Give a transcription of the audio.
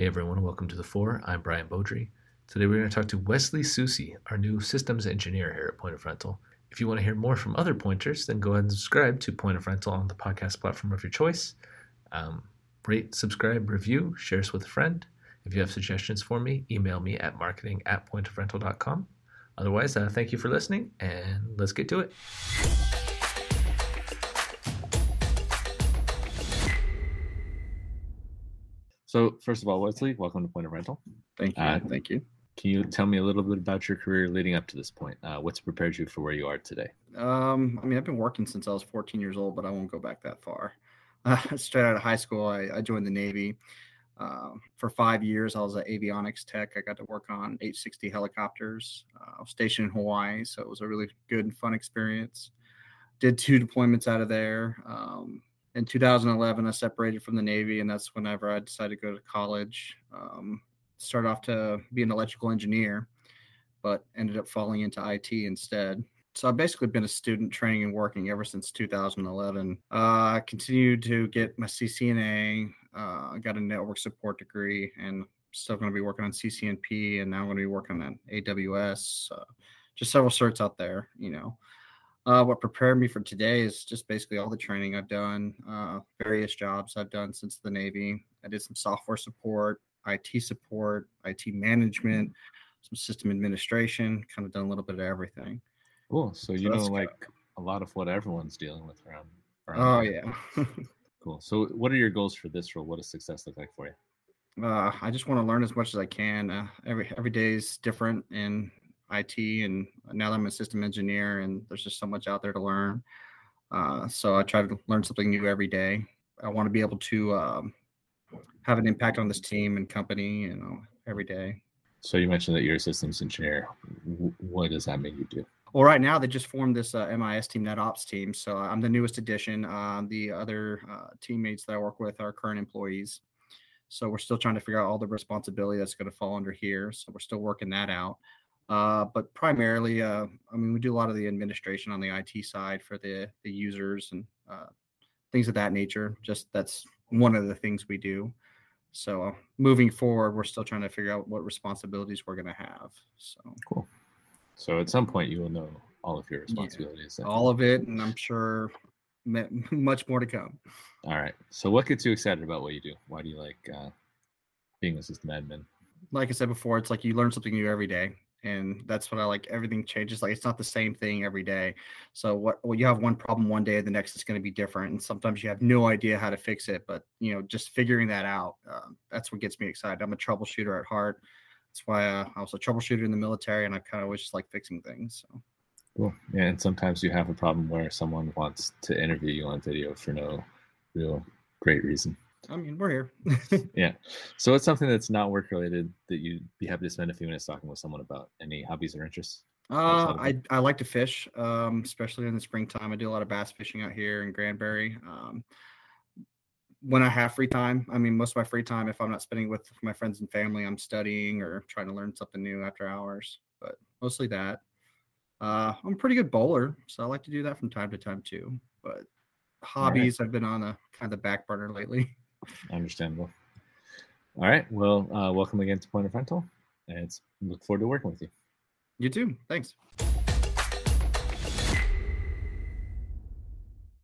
Hey everyone, welcome to the Four. I'm Brian Beaudry. Today we're going to talk to Wesley Soucie, our new systems engineer here at Point of Rental. If you want to hear more from other pointers, then go ahead and subscribe to Point of Rental on the podcast platform of your choice. Um, rate, subscribe, review, share us with a friend. If you have suggestions for me, email me at marketing at pointofrental.com. Otherwise, uh, thank you for listening, and let's get to it. So, first of all, Wesley, welcome to Point of Rental. Thank you. Uh, thank you. Can you tell me a little bit about your career leading up to this point? Uh, what's prepared you for where you are today? Um, I mean, I've been working since I was 14 years old, but I won't go back that far. Uh, straight out of high school, I, I joined the Navy. Uh, for five years, I was an avionics tech. I got to work on H-60 helicopters. Uh, I was stationed in Hawaii, so it was a really good and fun experience. Did two deployments out of there. Um, in 2011, I separated from the Navy, and that's whenever I decided to go to college. Um, started off to be an electrical engineer, but ended up falling into IT instead. So I've basically been a student training and working ever since 2011. Uh, I continued to get my CCNA. Uh, I got a network support degree, and still going to be working on CCNP, and now I'm going to be working on AWS. Uh, just several certs out there, you know. Uh, what prepared me for today is just basically all the training I've done, uh, various jobs I've done since the Navy. I did some software support, IT support, IT management, some system administration, kind of done a little bit of everything. Cool. So you so know like good. a lot of what everyone's dealing with around. around oh yeah. cool. So what are your goals for this role? What does success look like for you? Uh, I just want to learn as much as I can. Uh, every every day is different, and IT, and now that I'm a system engineer, and there's just so much out there to learn. Uh, so I try to learn something new every day. I want to be able to um, have an impact on this team and company, you know, every day. So you mentioned that you're a systems engineer. What does that mean you do? Well, right now they just formed this uh, MIS team, NetOps team. So I'm the newest addition. Uh, the other uh, teammates that I work with are current employees. So we're still trying to figure out all the responsibility that's going to fall under here. So we're still working that out. Uh, but primarily, uh, I mean, we do a lot of the administration on the IT side for the the users and uh, things of that nature. Just that's one of the things we do. So moving forward, we're still trying to figure out what responsibilities we're going to have. So cool. So at some point, you will know all of your responsibilities. Yeah, all of it, and I'm sure much more to come. All right. So what gets you excited about what you do? Why do you like uh, being a system admin? Like I said before, it's like you learn something new every day and that's what I like. Everything changes. Like it's not the same thing every day. So what? Well, you have one problem one day, the next is going to be different, and sometimes you have no idea how to fix it. But you know, just figuring that out, uh, that's what gets me excited. I'm a troubleshooter at heart. That's why uh, I was a troubleshooter in the military, and I kind of was just like fixing things. So. Cool. Yeah, and sometimes you have a problem where someone wants to interview you on video for no real great reason. I mean, we're here. yeah. So it's something that's not work related that you'd be happy to spend a few minutes talking with someone about. Any hobbies or interests? Uh, I, I like to fish, um, especially in the springtime. I do a lot of bass fishing out here in Granbury. Um, when I have free time, I mean, most of my free time, if I'm not spending with my friends and family, I'm studying or trying to learn something new after hours, but mostly that. Uh, I'm a pretty good bowler, so I like to do that from time to time too. But hobbies, right. I've been on a kind of back burner lately. Understandable. All right. Well, uh, welcome again to Point of Rental. And look forward to working with you. You too. Thanks.